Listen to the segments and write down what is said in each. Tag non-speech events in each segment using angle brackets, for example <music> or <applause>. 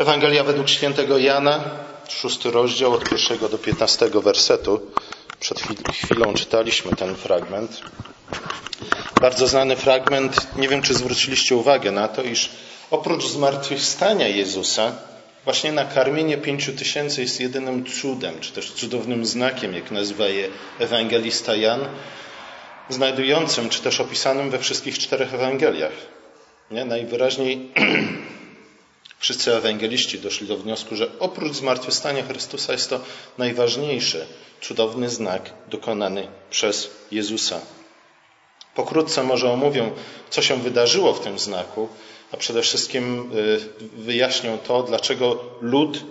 Ewangelia według świętego Jana, szósty rozdział od pierwszego do piętnastego wersetu. Przed chwilą czytaliśmy ten fragment. Bardzo znany fragment. Nie wiem, czy zwróciliście uwagę na to, iż oprócz zmartwychwstania Jezusa, właśnie nakarmienie pięciu tysięcy jest jedynym cudem, czy też cudownym znakiem, jak nazywa je ewangelista Jan, znajdującym, czy też opisanym we wszystkich czterech Ewangeliach. Nie? Najwyraźniej <clears throat> Wszyscy ewangeliści doszli do wniosku, że oprócz zmartwychwstania Chrystusa jest to najważniejszy, cudowny znak dokonany przez Jezusa. Pokrótce może omówię, co się wydarzyło w tym znaku, a przede wszystkim y, wyjaśnię to, dlaczego lud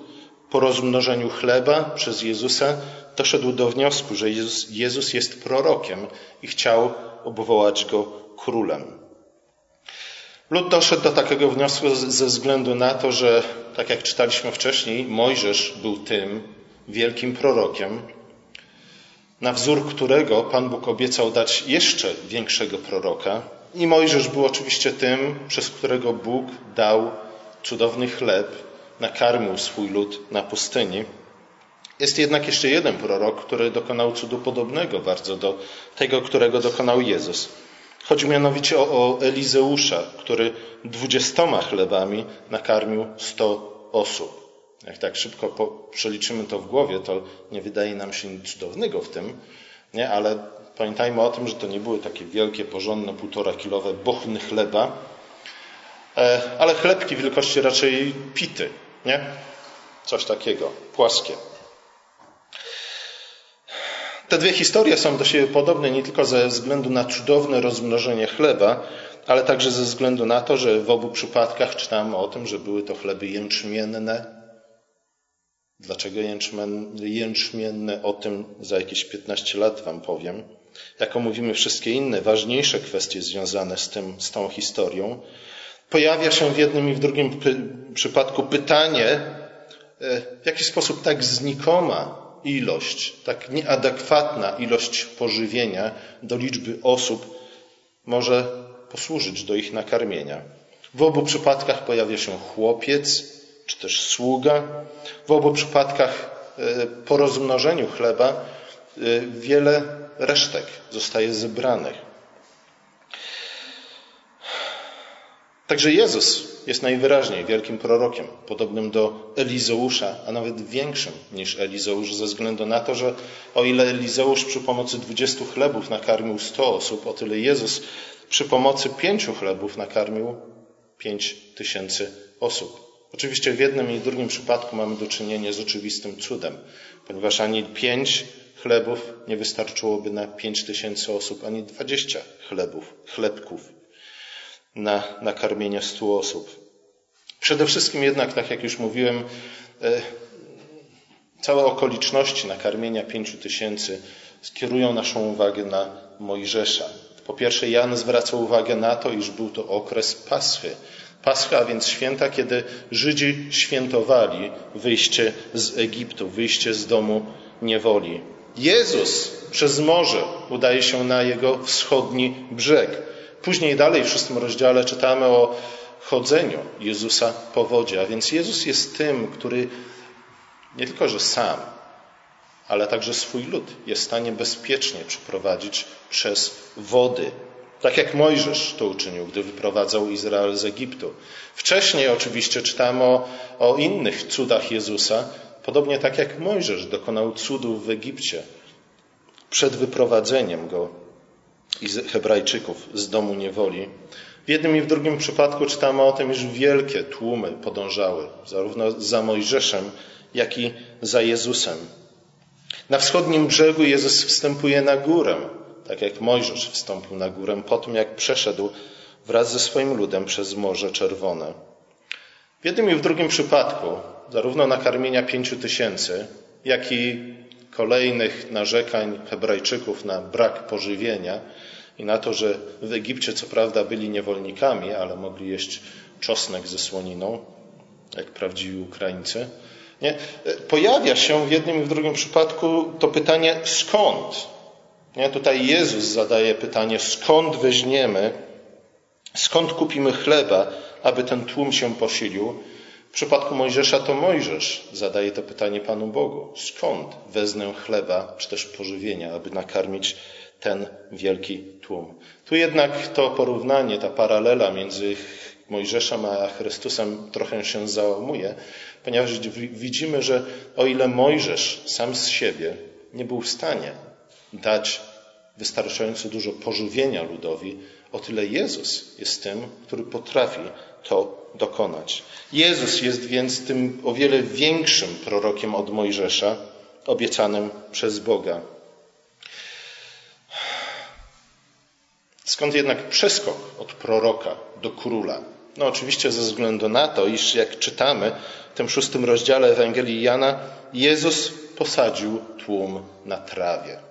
po rozmnożeniu chleba przez Jezusa doszedł do wniosku, że Jezus jest prorokiem i chciał obwołać go królem. Lud doszedł do takiego wniosku ze względu na to, że, tak jak czytaliśmy wcześniej, Mojżesz był tym wielkim prorokiem, na wzór którego Pan Bóg obiecał dać jeszcze większego proroka. I Mojżesz był oczywiście tym, przez którego Bóg dał cudowny chleb, nakarmił swój lud na pustyni. Jest jednak jeszcze jeden prorok, który dokonał cudu podobnego bardzo do tego, którego dokonał Jezus. Chodzi mianowicie o, o Elizeusza, który dwudziestoma chlebami nakarmił sto osób. Jak tak szybko po, przeliczymy to w głowie, to nie wydaje nam się nic cudownego w tym, nie? ale pamiętajmy o tym, że to nie były takie wielkie, porządne, półtora kilowe bochny chleba, e, ale chlebki wielkości raczej pity, nie? Coś takiego, płaskie. Te dwie historie są do siebie podobne nie tylko ze względu na cudowne rozmnożenie chleba, ale także ze względu na to, że w obu przypadkach czytamy o tym, że były to chleby jęczmienne. Dlaczego jęczmienne? O tym za jakieś 15 lat Wam powiem. Jak omówimy wszystkie inne, ważniejsze kwestie związane z, tym, z tą historią, pojawia się w jednym i w drugim przypadku pytanie, e, w jaki sposób tak znikoma ilość, tak nieadekwatna ilość pożywienia do liczby osób może posłużyć do ich nakarmienia. W obu przypadkach pojawia się chłopiec, czy też sługa. W obu przypadkach e, po rozmnożeniu chleba e, wiele resztek zostaje zebranych. Także Jezus jest najwyraźniej wielkim prorokiem, podobnym do Elizeusza, a nawet większym niż Elizeusz, ze względu na to, że o ile Elizeusz przy pomocy dwudziestu chlebów nakarmił sto osób, o tyle Jezus przy pomocy pięciu chlebów nakarmił pięć tysięcy osób. Oczywiście w jednym i drugim przypadku mamy do czynienia z oczywistym cudem, ponieważ ani pięć chlebów nie wystarczyłoby na pięć tysięcy osób, ani dwadzieścia chlebów, chlebków na nakarmienie stu osób. Przede wszystkim jednak, tak jak już mówiłem, e, całe okoliczności nakarmienia pięciu tysięcy skierują naszą uwagę na Mojżesza. Po pierwsze, Jan zwraca uwagę na to, iż był to okres Paschy. Pascha, a więc święta, kiedy Żydzi świętowali wyjście z Egiptu, wyjście z domu niewoli. Jezus przez morze udaje się na jego wschodni brzeg. Później dalej w szóstym rozdziale czytamy o chodzeniu Jezusa po wodzie. A więc Jezus jest tym, który nie tylko, że sam, ale także swój lud jest w stanie bezpiecznie przeprowadzić przez wody. Tak jak Mojżesz to uczynił, gdy wyprowadzał Izrael z Egiptu. Wcześniej oczywiście czytamy o, o innych cudach Jezusa, podobnie tak jak Mojżesz dokonał cudów w Egipcie przed wyprowadzeniem go Hebrajczyków z domu niewoli. W jednym i w drugim przypadku czytamy o tym, iż wielkie tłumy podążały, zarówno za Mojżeszem, jak i za Jezusem. Na wschodnim brzegu Jezus wstępuje na górę, tak jak Mojżesz wstąpił na górę po tym, jak przeszedł wraz ze swoim ludem przez Morze Czerwone. W jednym i w drugim przypadku, zarówno nakarmienia pięciu tysięcy, jak i kolejnych narzekań Hebrajczyków na brak pożywienia i na to, że w Egipcie co prawda byli niewolnikami, ale mogli jeść czosnek ze słoniną, jak prawdziwi Ukraińcy. Nie? Pojawia się w jednym i w drugim przypadku to pytanie skąd? Nie? Tutaj Jezus zadaje pytanie, skąd weźmiemy, skąd kupimy chleba, aby ten tłum się posilił. W przypadku Mojżesza to Mojżesz zadaje to pytanie Panu Bogu. Skąd wezmę chleba, czy też pożywienia, aby nakarmić ten wielki tłum? Tu jednak to porównanie, ta paralela między Mojżeszem a Chrystusem trochę się załamuje, ponieważ widzimy, że o ile Mojżesz sam z siebie nie był w stanie dać wystarczająco dużo pożywienia ludowi, o tyle Jezus jest tym, który potrafi to dokonać. Jezus jest więc tym o wiele większym prorokiem od Mojżesza, obiecanym przez Boga. Skąd jednak przeskok od proroka do króla? No oczywiście ze względu na to, iż jak czytamy w tym szóstym rozdziale Ewangelii Jana, Jezus posadził tłum na trawie.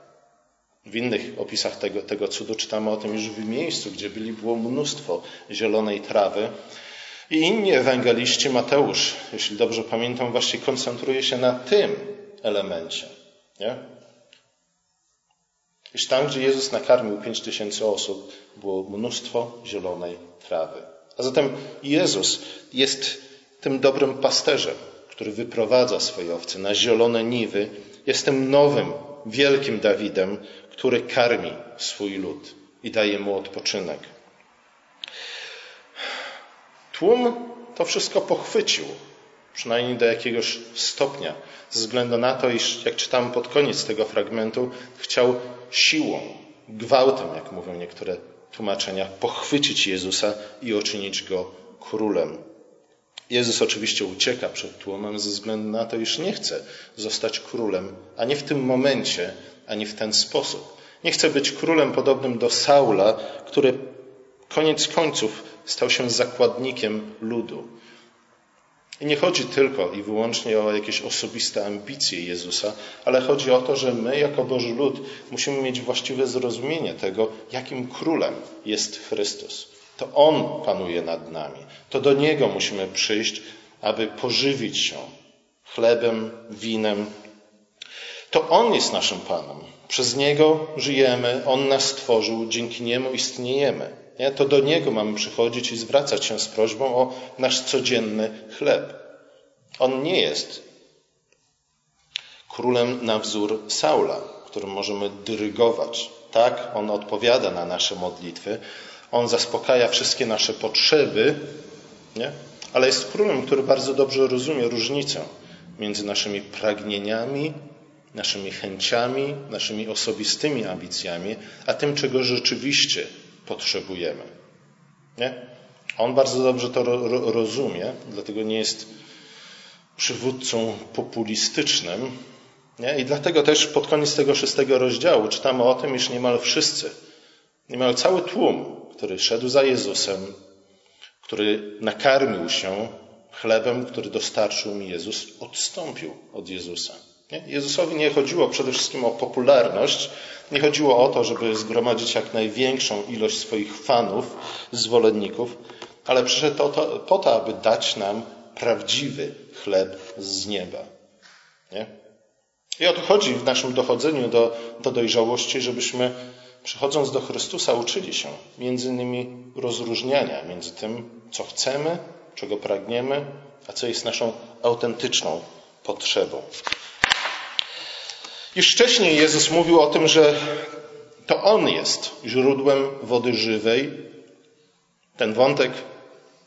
W innych opisach tego, tego cudu czytamy o tym już w miejscu, gdzie byli, było mnóstwo zielonej trawy. I inni ewangeliści, Mateusz, jeśli dobrze pamiętam, właśnie koncentruje się na tym elemencie. Nie? Iż tam, gdzie Jezus nakarmił pięć tysięcy osób, było mnóstwo zielonej trawy. A zatem Jezus jest tym dobrym pasterzem, który wyprowadza swoje owce na zielone niwy, jest tym nowym, wielkim Dawidem, który karmi swój lud i daje mu odpoczynek. Tłum to wszystko pochwycił, przynajmniej do jakiegoś stopnia, ze względu na to, iż, jak czytamy pod koniec tego fragmentu, chciał siłą, gwałtem, jak mówią niektóre tłumaczenia, pochwycić Jezusa i uczynić go królem. Jezus oczywiście ucieka przed tłumem ze względu na to, iż nie chce zostać królem, ani w tym momencie, ani w ten sposób. Nie chce być królem podobnym do Saula, który koniec końców stał się zakładnikiem ludu. I nie chodzi tylko i wyłącznie o jakieś osobiste ambicje Jezusa, ale chodzi o to, że my, jako Boży lud, musimy mieć właściwe zrozumienie tego, jakim królem jest Chrystus. To On panuje nad nami. To do Niego musimy przyjść, aby pożywić się chlebem, winem. To On jest naszym Panem. Przez Niego żyjemy, On nas stworzył, dzięki Niemu istniejemy. Nie? To do Niego mamy przychodzić i zwracać się z prośbą o nasz codzienny chleb. On nie jest królem na wzór Saula, którym możemy dyrygować. Tak, on odpowiada na nasze modlitwy, on zaspokaja wszystkie nasze potrzeby, nie? ale jest królem, który bardzo dobrze rozumie różnicę między naszymi pragnieniami, naszymi chęciami, naszymi osobistymi ambicjami, a tym, czego rzeczywiście potrzebujemy. Nie? On bardzo dobrze to ro rozumie, dlatego nie jest przywódcą populistycznym. Nie? I dlatego też pod koniec tego szóstego rozdziału czytamy o tym, iż niemal wszyscy, niemal cały tłum, który szedł za Jezusem, który nakarmił się chlebem, który dostarczył mi Jezus, odstąpił od Jezusa. Jezusowi nie chodziło przede wszystkim o popularność, nie chodziło o to, żeby zgromadzić jak największą ilość swoich fanów, zwolenników, ale przyszedł to, to, po to, aby dać nam prawdziwy chleb z nieba. Nie? I o to chodzi w naszym dochodzeniu do, do dojrzałości, żebyśmy przychodząc do Chrystusa uczyli się między innymi rozróżniania między tym, co chcemy, czego pragniemy, a co jest naszą autentyczną potrzebą. Już wcześniej Jezus mówił o tym, że to On jest źródłem wody żywej. Ten wątek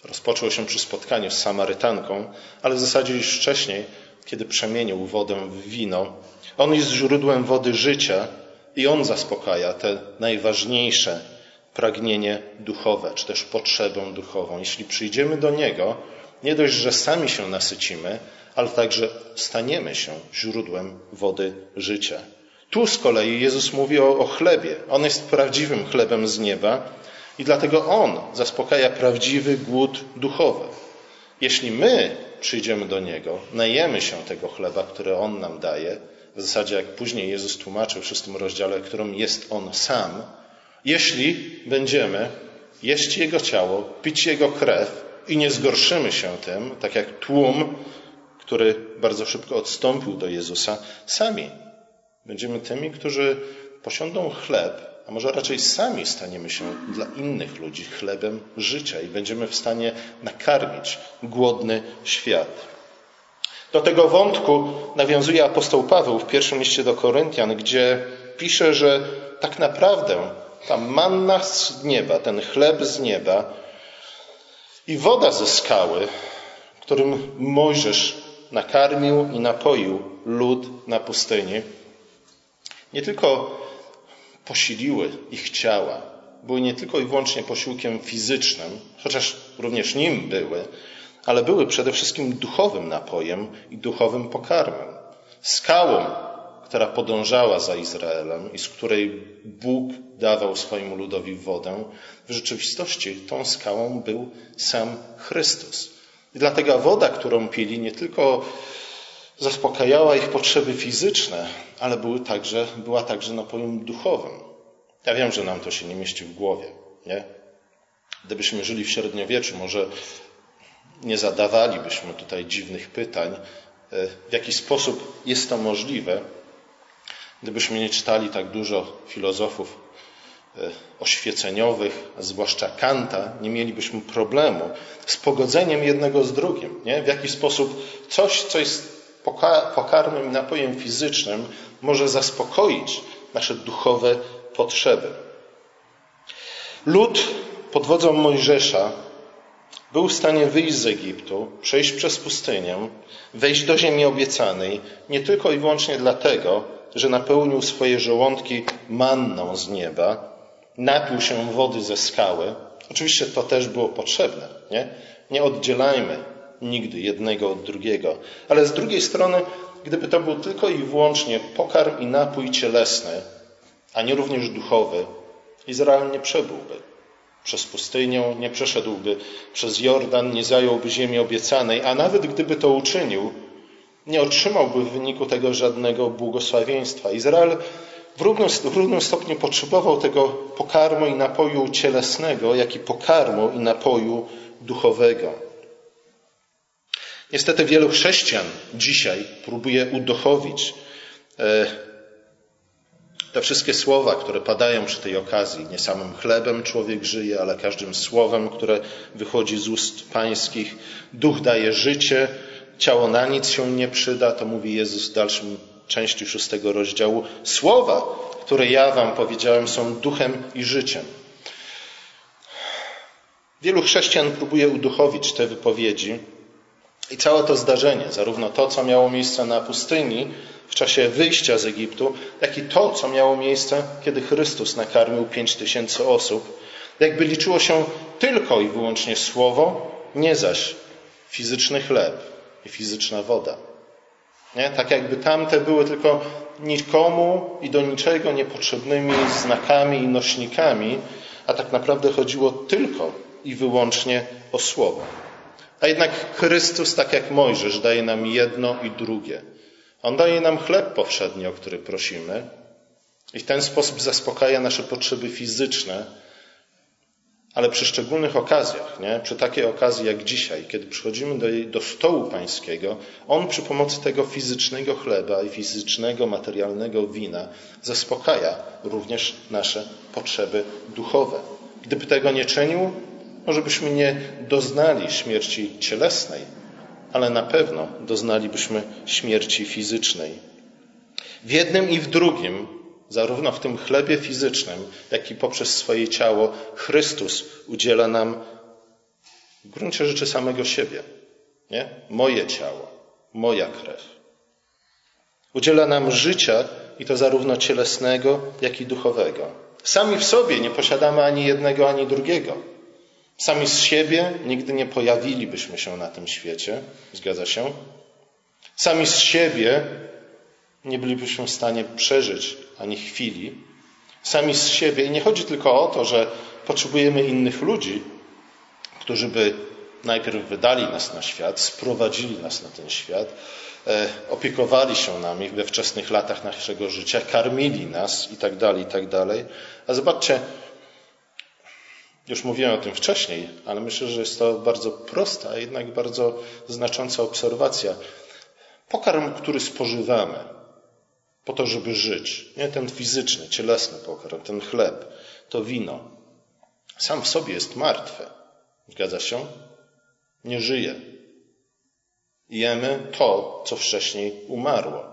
rozpoczął się przy spotkaniu z Samarytanką, ale w zasadzie już wcześniej, kiedy przemienił wodę w wino. On jest źródłem wody życia i On zaspokaja te najważniejsze pragnienie duchowe, czy też potrzebę duchową. Jeśli przyjdziemy do Niego, nie dość, że sami się nasycimy, ale także staniemy się źródłem wody życia. Tu z kolei Jezus mówi o, o chlebie. On jest prawdziwym chlebem z nieba i dlatego On zaspokaja prawdziwy głód duchowy. Jeśli my przyjdziemy do Niego, najemy się tego chleba, który On nam daje, w zasadzie jak później Jezus tłumaczył w szóstym rozdziale, którym jest On sam, jeśli będziemy jeść Jego ciało, pić Jego krew i nie zgorszymy się tym, tak jak tłum który bardzo szybko odstąpił do Jezusa, sami będziemy tymi, którzy posiądą chleb, a może raczej sami staniemy się dla innych ludzi chlebem życia i będziemy w stanie nakarmić głodny świat. Do tego wątku nawiązuje apostoł Paweł w pierwszym liście do Koryntian, gdzie pisze, że tak naprawdę ta manna z nieba, ten chleb z nieba i woda ze skały, którym Mojżesz nakarmił i napoił lud na pustyni, nie tylko posiliły ich ciała, były nie tylko i wyłącznie posiłkiem fizycznym, chociaż również nim były, ale były przede wszystkim duchowym napojem i duchowym pokarmem. Skałą, która podążała za Izraelem i z której Bóg dawał swojemu ludowi wodę, w rzeczywistości tą skałą był sam Chrystus. I dlatego woda, którą pili, nie tylko zaspokajała ich potrzeby fizyczne, ale były także, była także napojem duchowym. Ja wiem, że nam to się nie mieści w głowie, nie? Gdybyśmy żyli w średniowieczu, może nie zadawalibyśmy tutaj dziwnych pytań, e, w jaki sposób jest to możliwe, gdybyśmy nie czytali tak dużo filozofów e, oświeceniowych, zwłaszcza Kanta, nie mielibyśmy problemu z pogodzeniem jednego z drugim. Nie? W jaki sposób coś, co jest pokarmem napojem fizycznym, może zaspokoić nasze duchowe potrzeby. Lud pod wodzą Mojżesza był w stanie wyjść z Egiptu, przejść przez pustynię, wejść do ziemi obiecanej, nie tylko i wyłącznie dlatego, że napełnił swoje żołądki manną z nieba, napił się wody ze skały. Oczywiście to też było potrzebne, nie? Nie oddzielajmy nigdy jednego od drugiego. Ale z drugiej strony, gdyby to był tylko i wyłącznie pokarm i napój cielesny, a nie również duchowy, Izrael nie przebyłby przez pustynię, nie przeszedłby przez Jordan, nie zająłby ziemi obiecanej, a nawet gdyby to uczynił, nie otrzymałby w wyniku tego żadnego błogosławieństwa. Izrael w równym, w równym stopniu potrzebował tego pokarmu i napoju cielesnego, jak i pokarmu i napoju duchowego. Niestety wielu chrześcijan dzisiaj próbuje uduchowić e, te wszystkie słowa, które padają przy tej okazji. Nie samym chlebem człowiek żyje, ale każdym słowem, które wychodzi z ust pańskich. Duch daje życie, ciało na nic się nie przyda, to mówi Jezus w dalszym części szóstego rozdziału. Słowa, które ja wam powiedziałem, są duchem i życiem. Wielu chrześcijan próbuje uduchowić te wypowiedzi i całe to zdarzenie, zarówno to, co miało miejsce na pustyni w czasie wyjścia z Egiptu, jak i to, co miało miejsce, kiedy Chrystus nakarmił pięć tysięcy osób, jakby liczyło się tylko i wyłącznie słowo, nie zaś fizyczny chleb i fizyczna woda. Nie? Tak jakby tamte były tylko nikomu i do niczego niepotrzebnymi znakami i nośnikami, a tak naprawdę chodziło tylko i wyłącznie o słowo. A jednak Chrystus, tak jak Mojżesz, daje nam jedno i drugie. On daje nam chleb powszedni, o który prosimy, i w ten sposób zaspokaja nasze potrzeby fizyczne, ale przy szczególnych okazjach, nie? przy takiej okazji jak dzisiaj, kiedy przychodzimy do, do stołu pańskiego, On przy pomocy tego fizycznego chleba i fizycznego, materialnego wina zaspokaja również nasze potrzeby duchowe. Gdyby tego nie czynił, może byśmy nie doznali śmierci cielesnej, ale na pewno doznalibyśmy śmierci fizycznej. W jednym i w drugim, zarówno w tym chlebie fizycznym, jak i poprzez swoje ciało, Chrystus udziela nam w gruncie rzeczy samego siebie. Nie? Moje ciało, moja krew. Udziela nam życia i to zarówno cielesnego, jak i duchowego. Sami w sobie nie posiadamy ani jednego, ani drugiego. Sami z siebie nigdy nie pojawilibyśmy się na tym świecie, zgadza się? Sami z siebie nie bylibyśmy w stanie przeżyć ani chwili. Sami z siebie. I nie chodzi tylko o to, że potrzebujemy innych ludzi, którzy by najpierw wydali nas na świat, sprowadzili nas na ten świat, e, opiekowali się nami we wczesnych latach naszego życia, karmili nas i tak tak. A zobaczcie, już mówiłem o tym wcześniej, ale myślę, że jest to bardzo prosta, a jednak bardzo znacząca obserwacja. Pokarm, który spożywamy, po to, żeby żyć. Nie ten fizyczny, cielesny pokarm, ten chleb, to wino. Sam w sobie jest martwy. Zgadza się? Nie żyje. Jemy to, co wcześniej umarło.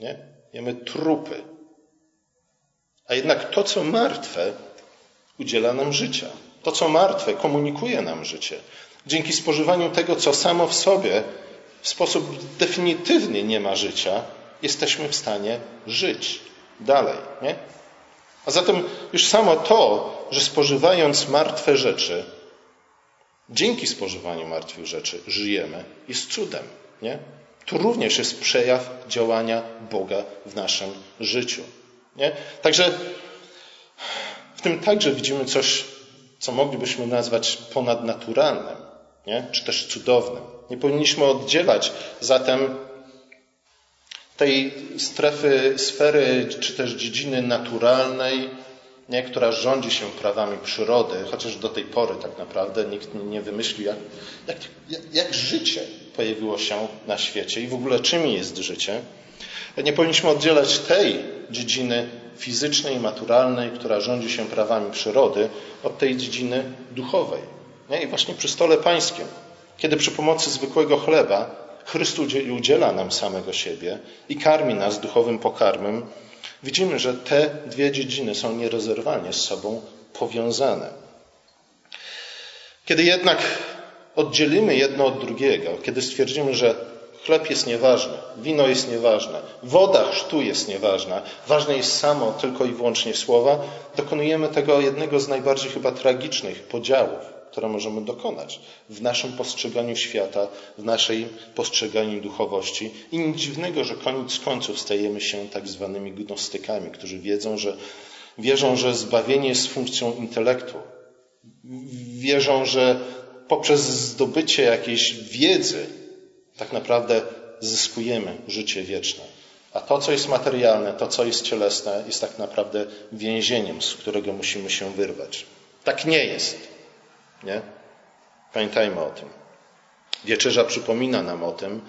Nie? Jemy trupy. A jednak to, co martwe, udziela nam życia. To, co martwe, komunikuje nam życie. Dzięki spożywaniu tego, co samo w sobie w sposób definitywny nie ma życia, jesteśmy w stanie żyć dalej. Nie? A zatem już samo to, że spożywając martwe rzeczy, dzięki spożywaniu martwych rzeczy żyjemy, jest cudem. Nie? To również jest przejaw działania Boga w naszym życiu. Nie? Także w tym także widzimy coś, co moglibyśmy nazwać ponadnaturalnym, nie? czy też cudownym. Nie powinniśmy oddzielać zatem tej strefy, sfery, czy też dziedziny naturalnej, nie, która rządzi się prawami przyrody, chociaż do tej pory tak naprawdę nikt nie wymyślił, jak, jak, jak życie pojawiło się na świecie i w ogóle czym jest życie. Nie powinniśmy oddzielać tej dziedziny fizycznej naturalnej, która rządzi się prawami przyrody, od tej dziedziny duchowej. Nie? I właśnie przy stole pańskim, kiedy przy pomocy zwykłego chleba Chrystus udziela nam samego siebie i karmi nas duchowym pokarmem, widzimy, że te dwie dziedziny są nierozerwalnie z sobą powiązane. Kiedy jednak oddzielimy jedno od drugiego, kiedy stwierdzimy, że chleb jest nieważny, wino jest nieważne, woda chrztu jest nieważna, ważne jest samo tylko i wyłącznie słowa, dokonujemy tego jednego z najbardziej chyba tragicznych podziałów które możemy dokonać w naszym postrzeganiu świata, w naszej postrzeganiu duchowości. I nic dziwnego, że koniec końców stajemy się tak zwanymi gnostykami, którzy wiedzą, że, wierzą, że zbawienie jest funkcją intelektu. Wierzą, że poprzez zdobycie jakiejś wiedzy tak naprawdę zyskujemy życie wieczne. A to, co jest materialne, to, co jest cielesne, jest tak naprawdę więzieniem, z którego musimy się wyrwać. Tak nie jest. Nie? Pamiętajmy o tym. Wieczerza przypomina nam o tym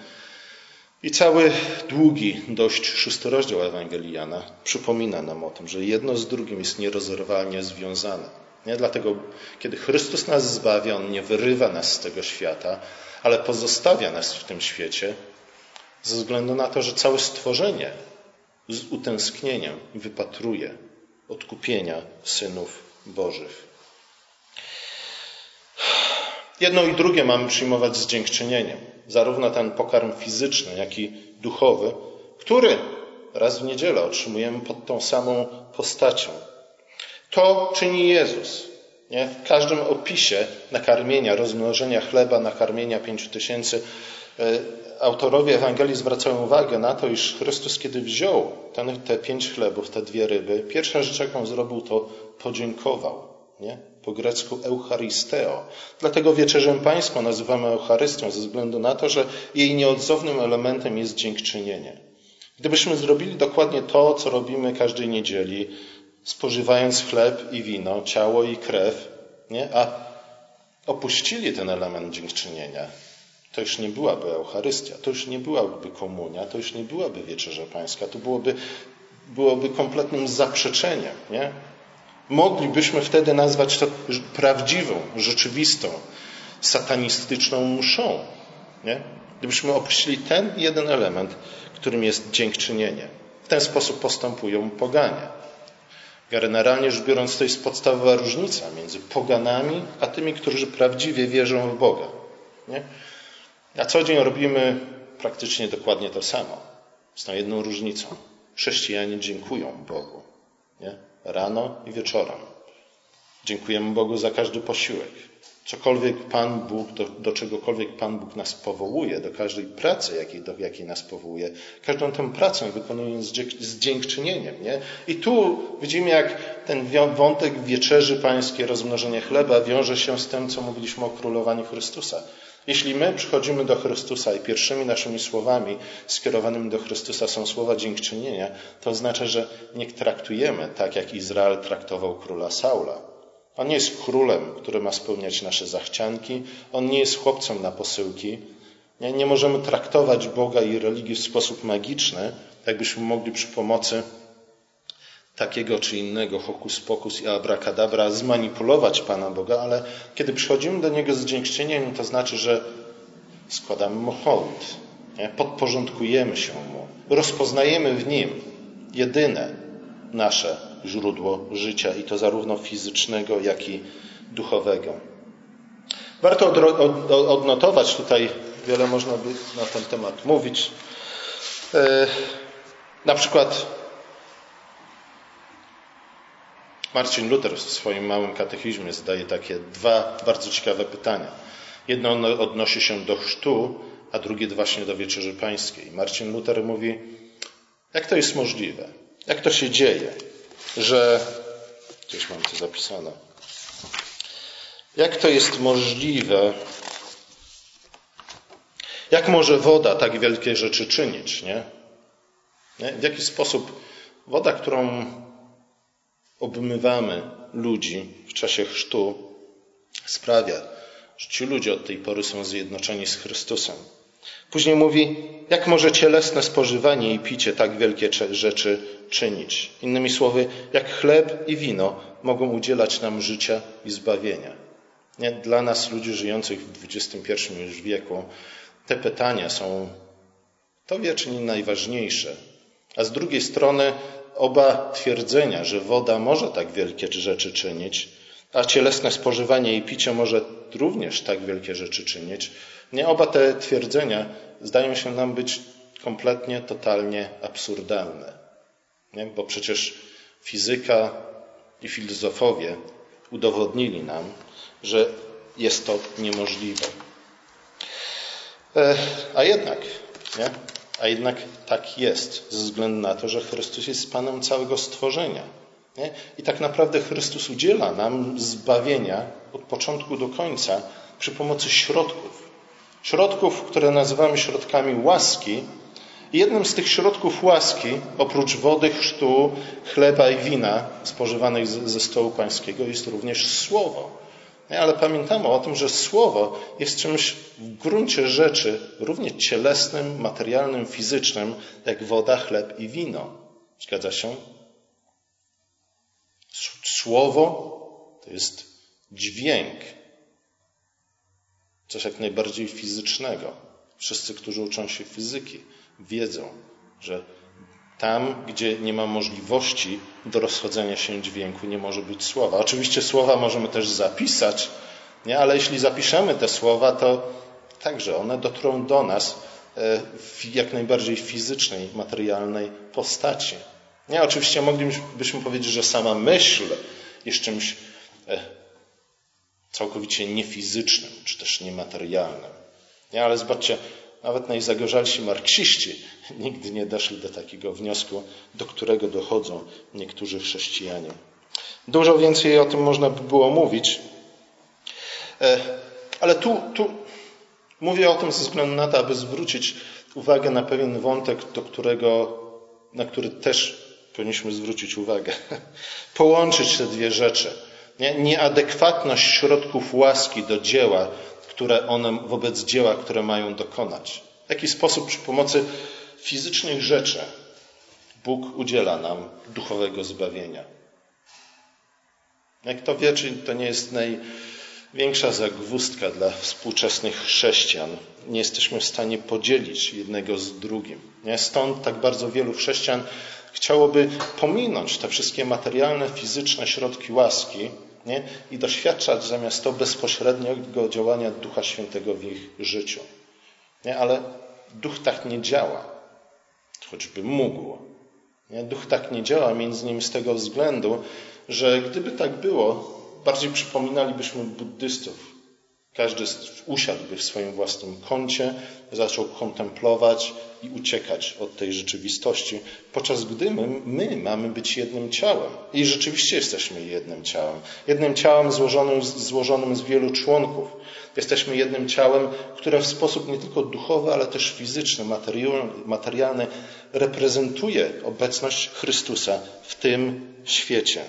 i cały długi, dość szósty rozdział Ewangelii Jana przypomina nam o tym, że jedno z drugim jest nierozerwalnie związane. Nie? Dlatego, kiedy Chrystus nas zbawia, On nie wyrywa nas z tego świata, ale pozostawia nas w tym świecie ze względu na to, że całe stworzenie z utęsknieniem wypatruje odkupienia synów Bożych. Jedno i drugie mamy przyjmować z dziękczynieniem. Zarówno ten pokarm fizyczny, jak i duchowy, który raz w niedzielę otrzymujemy pod tą samą postacią. To czyni Jezus. Nie? W każdym opisie nakarmienia, rozmnożenia chleba, nakarmienia pięciu tysięcy, e, autorowie Ewangelii zwracają uwagę na to, iż Chrystus, kiedy wziął ten, te pięć chlebów, te dwie ryby, pierwsza rzecz, jaką zrobił, to podziękował. Nie? Po grecku Eucharisteo. Dlatego wieczerzę pańską nazywamy Eucharystią, ze względu na to, że jej nieodzownym elementem jest dziękczynienie. Gdybyśmy zrobili dokładnie to, co robimy każdej niedzieli, spożywając chleb i wino, ciało i krew, nie? a opuścili ten element dziękczynienia, to już nie byłaby Eucharystia, to już nie byłaby komunia, to już nie byłaby wieczerza pańska, to byłoby, byłoby kompletnym zaprzeczeniem. Nie? Moglibyśmy wtedy nazwać to prawdziwą, rzeczywistą, satanistyczną mszą. Nie? Gdybyśmy opuścili ten jeden element, którym jest dziękczynienie. W ten sposób postępują poganie. Generalnie rzecz biorąc, to jest podstawowa różnica między poganami, a tymi, którzy prawdziwie wierzą w Boga. Nie? Na co dzień robimy praktycznie dokładnie to samo. Z tą jedną różnicą. Chrześcijanie dziękują Bogu. Nie? Rano i wieczorem. Dziękujemy Bogu za każdy posiłek. Cokolwiek Pan Bóg, do, do czegokolwiek Pan Bóg nas powołuje, do każdej pracy, jakiej, do jakiej nas powołuje, każdą tę pracę wykonujemy z, z dziękczynieniem. Nie? I tu widzimy, jak ten wątek wieczerzy pańskiej, rozmnożenie chleba wiąże się z tym, co mówiliśmy o królowaniu Chrystusa. Jeśli my przychodzimy do Chrystusa i pierwszymi naszymi słowami skierowanymi do Chrystusa są słowa dziękczynienia, to oznacza, że nie traktujemy tak, jak Izrael traktował króla Saula. On nie jest królem, który ma spełniać nasze zachcianki, on nie jest chłopcem na posyłki. Nie, nie możemy traktować Boga i religii w sposób magiczny, jakbyśmy mogli przy pomocy takiego czy innego hokus pokus i abracadabra zmanipulować Pana Boga, ale kiedy przychodzimy do Niego z dziękczynieniem, to znaczy, że składamy Mu hołd, nie? podporządkujemy się Mu, rozpoznajemy w Nim jedyne nasze źródło życia i to zarówno fizycznego, jak i duchowego. Warto odnotować tutaj, wiele można by na ten temat mówić. E, na przykład Marcin Luther w swoim małym katechizmie zadaje takie dwa bardzo ciekawe pytania. Jedno odnosi się do chrztu, a drugie właśnie do wieczerzy pańskiej. Marcin Luther mówi, jak to jest możliwe? Jak to się dzieje, że gdzieś mam to zapisane. Jak to jest możliwe? Jak może woda tak wielkie rzeczy czynić, nie? W jaki sposób woda, którą obmywamy ludzi w czasie chrztu, sprawia, że ci ludzie od tej pory są zjednoczeni z Chrystusem. Później mówi, jak może cielesne spożywanie i picie tak wielkie rzeczy czynić. Innymi słowy, jak chleb i wino mogą udzielać nam życia i zbawienia. Nie? Dla nas, ludzi żyjących w XXI już wieku, te pytania są to wiecznie najważniejsze. A z drugiej strony oba twierdzenia, że woda może tak wielkie rzeczy czynić, a cielesne spożywanie i picie może również tak wielkie rzeczy czynić, nie oba te twierdzenia zdają się nam być kompletnie, totalnie absurdalne. Nie? Bo przecież fizyka i filozofowie udowodnili nam, że jest to niemożliwe. E, a jednak, nie? A jednak tak jest, ze względu na to, że Chrystus jest Panem całego stworzenia. Nie? I tak naprawdę Chrystus udziela nam zbawienia od początku do końca przy pomocy środków. Środków, które nazywamy środkami łaski. I jednym z tych środków łaski, oprócz wody, chrztu, chleba i wina spożywanych ze stołu pańskiego, jest również słowo. Ale pamiętamy o tym, że słowo jest czymś w gruncie rzeczy równie cielesnym, materialnym, fizycznym, jak woda, chleb i wino. Zgadza się? Słowo to jest dźwięk, coś jak najbardziej fizycznego. Wszyscy, którzy uczą się fizyki, wiedzą, że tam, gdzie nie ma możliwości do rozchodzenia się dźwięku, nie może być słowa. Oczywiście słowa możemy też zapisać, nie? ale jeśli zapiszemy te słowa, to także one dotrą do nas e, w jak najbardziej fizycznej, materialnej postaci. Nie, oczywiście moglibyśmy powiedzieć, że sama myśl jest czymś e, całkowicie niefizycznym, czy też niematerialnym. Nie, ale zobaczcie, nawet najzagorzalsi marksiści nigdy nie doszli do takiego wniosku, do którego dochodzą niektórzy chrześcijanie. Dużo więcej o tym można by było mówić, e, ale tu, tu mówię o tym ze względu na to, aby zwrócić uwagę na pewien wątek, do którego, na który też powinniśmy zwrócić uwagę. <laughs> Połączyć te dwie rzeczy. Nie? Nieadekwatność środków łaski do dzieła które one wobec dzieła, które mają dokonać. W jaki sposób przy pomocy fizycznych rzeczy Bóg udziela nam duchowego zbawienia. Jak to wie, czy to nie jest największa zagwózdka dla współczesnych chrześcijan. Nie jesteśmy w stanie podzielić jednego z drugim. Stąd tak bardzo wielu chrześcijan chciałoby pominąć te wszystkie materialne, fizyczne środki łaski nie? i doświadczać zamiast to bezpośredniego działania Ducha Świętego w ich życiu. Nie? Ale Duch tak nie działa, choćby mógł. Nie? Duch tak nie działa między innymi z tego względu, że gdyby tak było, bardziej przypominalibyśmy buddystów, każdy usiadłby w swoim własnym kącie, zaczął kontemplować i uciekać od tej rzeczywistości, podczas gdy my, my, mamy być jednym ciałem. I rzeczywiście jesteśmy jednym ciałem. Jednym ciałem złożonym, złożonym z wielu członków. Jesteśmy jednym ciałem, które w sposób nie tylko duchowy, ale też fizyczny, materialny reprezentuje obecność Chrystusa w tym świecie.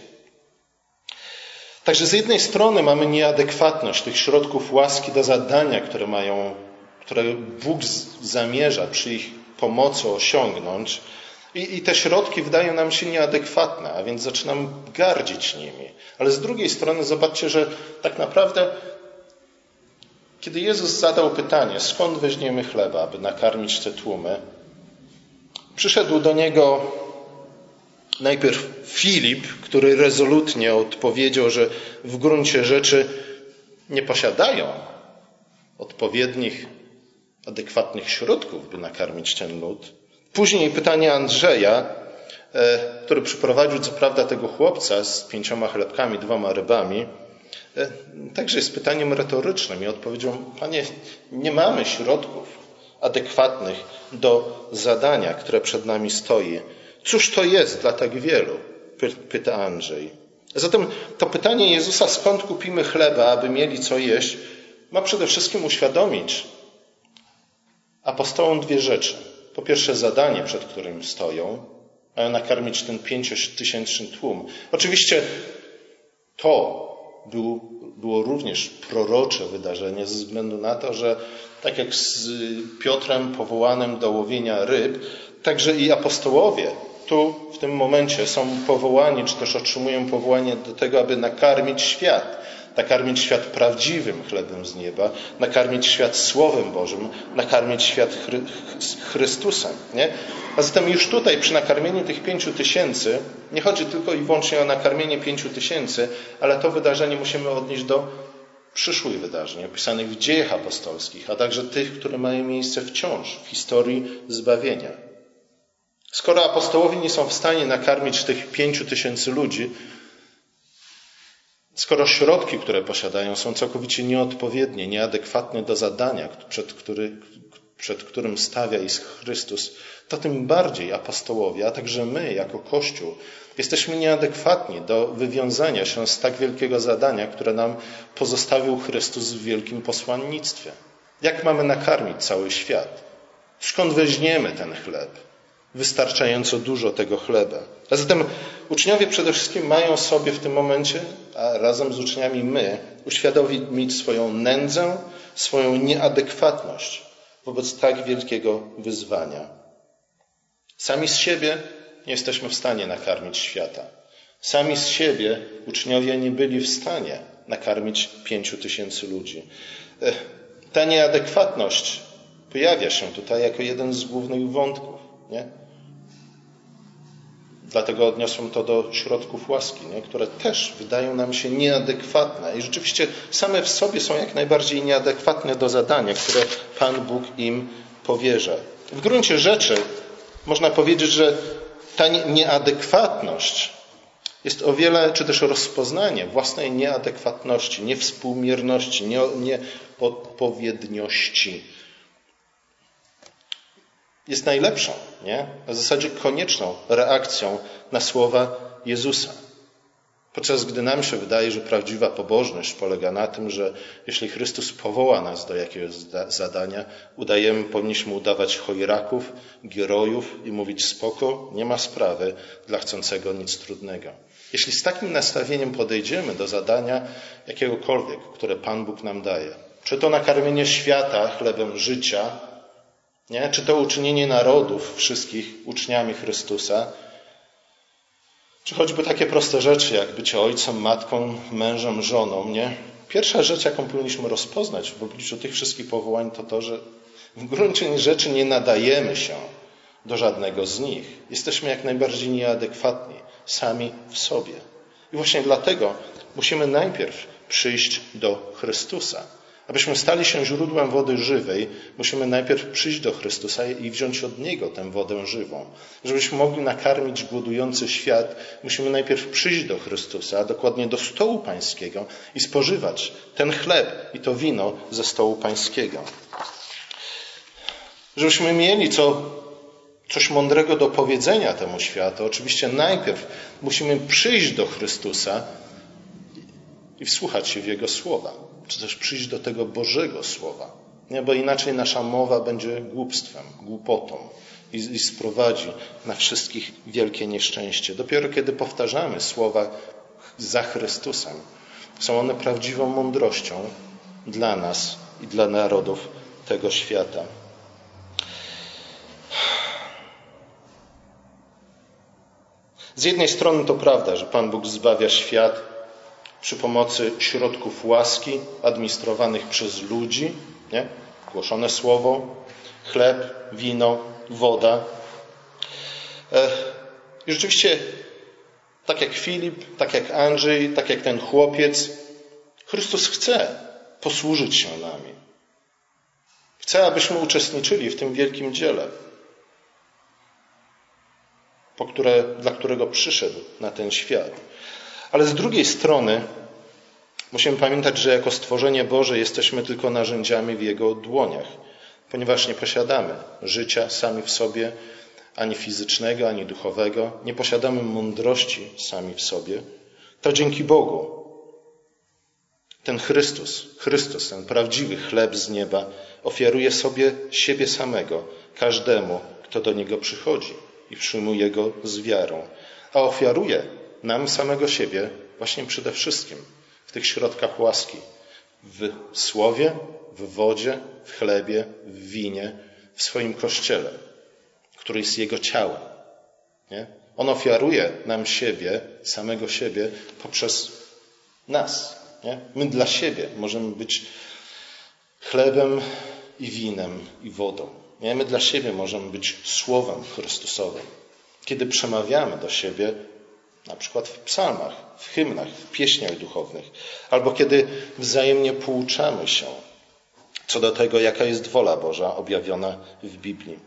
Także z jednej strony mamy nieadekwatność tych środków łaski do zadania, które mają, które Bóg zamierza przy ich pomocy osiągnąć, I, I, te środki wydają nam się nieadekwatne, a więc zaczynam gardzić nimi. Ale z drugiej strony zobaczcie, że tak naprawdę, kiedy Jezus zadał pytanie, skąd weźmiemy chleba, aby nakarmić te tłumy, przyszedł do niego najpierw Filip, który rezolutnie odpowiedział, że w gruncie rzeczy nie posiadają odpowiednich, adekwatnych środków, by nakarmić ten lud. Później pytanie Andrzeja, e, który przyprowadził co prawda tego chłopca z pięcioma chlebkami, dwoma rybami, e, także jest pytaniem retorycznym i odpowiedzią, panie, nie mamy środków adekwatnych do zadania, które przed nami stoi. Cóż to jest dla tak wielu? Pyta Andrzej. Zatem to pytanie Jezusa, skąd kupimy chleba, aby mieli co jeść, ma przede wszystkim uświadomić apostołom dwie rzeczy. Po pierwsze, zadanie, przed którym stoją, mają nakarmić ten pięciotysięczny tłum. Oczywiście to było, było również prorocze wydarzenie ze względu na to, że tak jak z Piotrem powołanym do łowienia ryb, także i apostołowie tu w tym momencie są powołani, czy też otrzymują powołanie do tego, aby nakarmić świat. Nakarmić świat prawdziwym chlebem z nieba, nakarmić świat Słowem Bożym, nakarmić świat Chry Chrystusem. Nie? A zatem już tutaj przy nakarmieniu tych pięciu tysięcy nie chodzi tylko i wyłącznie o nakarmienie pięciu tysięcy, ale to wydarzenie musimy odnieść do przyszłych wydarzeń opisanych w dziejach apostolskich, a także tych, które mają miejsce wciąż w historii zbawienia. Skoro apostołowie nie są w stanie nakarmić tych pięciu tysięcy ludzi, skoro środki, które posiadają, są całkowicie nieodpowiednie, nieadekwatne do zadania, przed, który, przed którym stawia ich Chrystus, to tym bardziej apostołowie, a także my jako Kościół, jesteśmy nieadekwatni do wywiązania się z tak wielkiego zadania, które nam pozostawił Chrystus w wielkim posłannictwie. Jak mamy nakarmić cały świat? Skąd weźmiemy ten chleb? Wystarczająco dużo tego chleba. A zatem uczniowie przede wszystkim mają sobie w tym momencie, a razem z uczniami my, uświadomić swoją nędzę, swoją nieadekwatność wobec tak wielkiego wyzwania. Sami z siebie nie jesteśmy w stanie nakarmić świata. Sami z siebie uczniowie nie byli w stanie nakarmić pięciu tysięcy ludzi. Ta nieadekwatność pojawia się tutaj jako jeden z głównych wątków. Nie? Dlatego odniosłem to do środków łaski, nie? które też wydają nam się nieadekwatne i rzeczywiście same w sobie są jak najbardziej nieadekwatne do zadania, które Pan Bóg im powierza. W gruncie rzeczy można powiedzieć, że ta nieadekwatność jest o wiele, czy też rozpoznanie własnej nieadekwatności, niewspółmierności, nieodpowiedniości jest najlepszą, nie? w zasadzie konieczną reakcją na słowa Jezusa. Podczas gdy nam się wydaje, że prawdziwa pobożność polega na tym, że jeśli Chrystus powoła nas do jakiegoś zadania, udajemy, powinniśmy udawać chojraków, gierojów i mówić spoko, nie ma sprawy, dla chcącego nic trudnego. Jeśli z takim nastawieniem podejdziemy do zadania jakiegokolwiek, które Pan Bóg nam daje, czy to nakarmienie świata chlebem życia, nie? Czy to uczynienie narodów wszystkich uczniami Chrystusa, czy choćby takie proste rzeczy, jak bycie ojcem, matką, mężem, żoną, nie? Pierwsza rzecz, jaką powinniśmy rozpoznać w obliczu tych wszystkich powołań, to to, że w gruncie rzeczy nie nadajemy się do żadnego z nich. Jesteśmy jak najbardziej nieadekwatni sami w sobie. I właśnie dlatego musimy najpierw przyjść do Chrystusa. Abyśmy stali się źródłem wody żywej, musimy najpierw przyjść do Chrystusa i wziąć od Niego tę wodę żywą. Żebyśmy mogli nakarmić głodujący świat, musimy najpierw przyjść do Chrystusa, a dokładnie do stołu Pańskiego i spożywać ten chleb i to wino ze stołu Pańskiego. Żebyśmy mieli co, coś mądrego do powiedzenia temu światu, oczywiście najpierw musimy przyjść do Chrystusa i wsłuchać się w Jego słowa czy też przyjść do tego Bożego Słowa. Nie, bo inaczej nasza mowa będzie głupstwem, głupotą i, i sprowadzi na wszystkich wielkie nieszczęście. Dopiero kiedy powtarzamy słowa za Chrystusem, są one prawdziwą mądrością dla nas i dla narodów tego świata. Z jednej strony to prawda, że Pan Bóg zbawia świat przy pomocy środków łaski administrowanych przez ludzi, nie? głoszone słowo, chleb, wino, woda. E, I rzeczywiście, tak jak Filip, tak jak Andrzej, tak jak ten chłopiec, Chrystus chce posłużyć się nami. Chce, abyśmy uczestniczyli w tym wielkim dziele, po które, dla którego przyszedł na ten świat. Ale z drugiej strony musimy pamiętać, że jako stworzenie Boże jesteśmy tylko narzędziami w Jego dłoniach, ponieważ nie posiadamy życia sami w sobie, ani fizycznego, ani duchowego, nie posiadamy mądrości sami w sobie. To dzięki Bogu ten Chrystus, Chrystus, ten prawdziwy chleb z nieba, ofiaruje sobie siebie samego każdemu, kto do niego przychodzi i przyjmuje go z wiarą. A ofiaruje nam samego siebie właśnie przede wszystkim w tych środkach łaski w słowie, w wodzie, w chlebie, w winie, w swoim kościele, który jest jego ciałem. Nie? On ofiaruje nam siebie, samego siebie poprzez nas, nie? My dla siebie możemy być chlebem i winem i wodą. Nie? My dla siebie możemy być słowem Chrystusowym. Kiedy przemawiamy do siebie, na przykład w psalmach, w hymnach, w pieśniach duchownych, albo kiedy wzajemnie pouczamy się co do tego, jaka jest wola Boża objawiona w Biblii.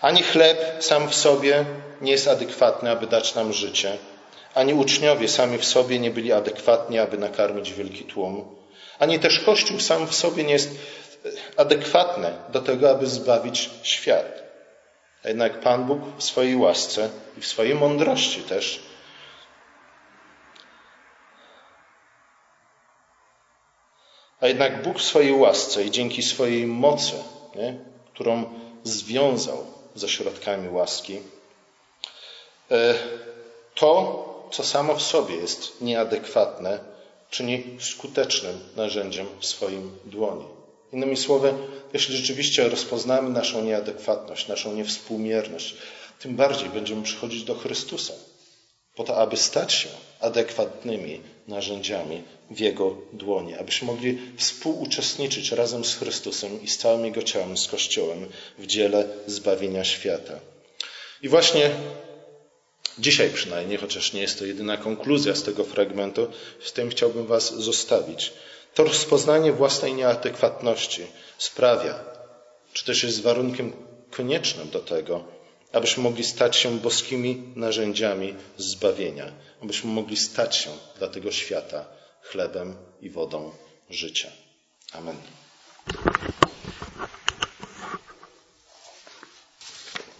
Ani chleb sam w sobie nie jest adekwatny, aby dać nam życie, ani uczniowie sami w sobie nie byli adekwatni, aby nakarmić wielki tłum. Ani też Kościół sam w sobie nie jest adekwatny do tego, aby zbawić świat. A jednak Pan Bóg w swojej łasce i w swojej mądrości też A jednak Bóg w swojej łasce i dzięki swojej mocy, nie, którą związał ze środkami łaski, e, to co samo w sobie jest nieadekwatne, czyni skutecznym narzędziem w swoim dłoni. Innymi słowy, jeśli rzeczywiście rozpoznamy naszą nieadekwatność, naszą niewspółmierność, tym bardziej będziemy przychodzić do Chrystusa, po to, aby stać się adekwatnymi narzędziami w Jego dłoni, abyśmy mogli współuczestniczyć razem z Chrystusem i z całym Jego ciałem, z Kościołem w dziele zbawienia świata. I właśnie Dzisiaj przynajmniej, chociaż nie jest to jedyna konkluzja z tego fragmentu, z tym chciałbym Was zostawić. To rozpoznanie własnej nieadekwatności sprawia, czy też jest warunkiem koniecznym do tego, abyśmy mogli stać się boskimi narzędziami zbawienia, abyśmy mogli stać się dla tego świata chlebem i wodą życia. Amen.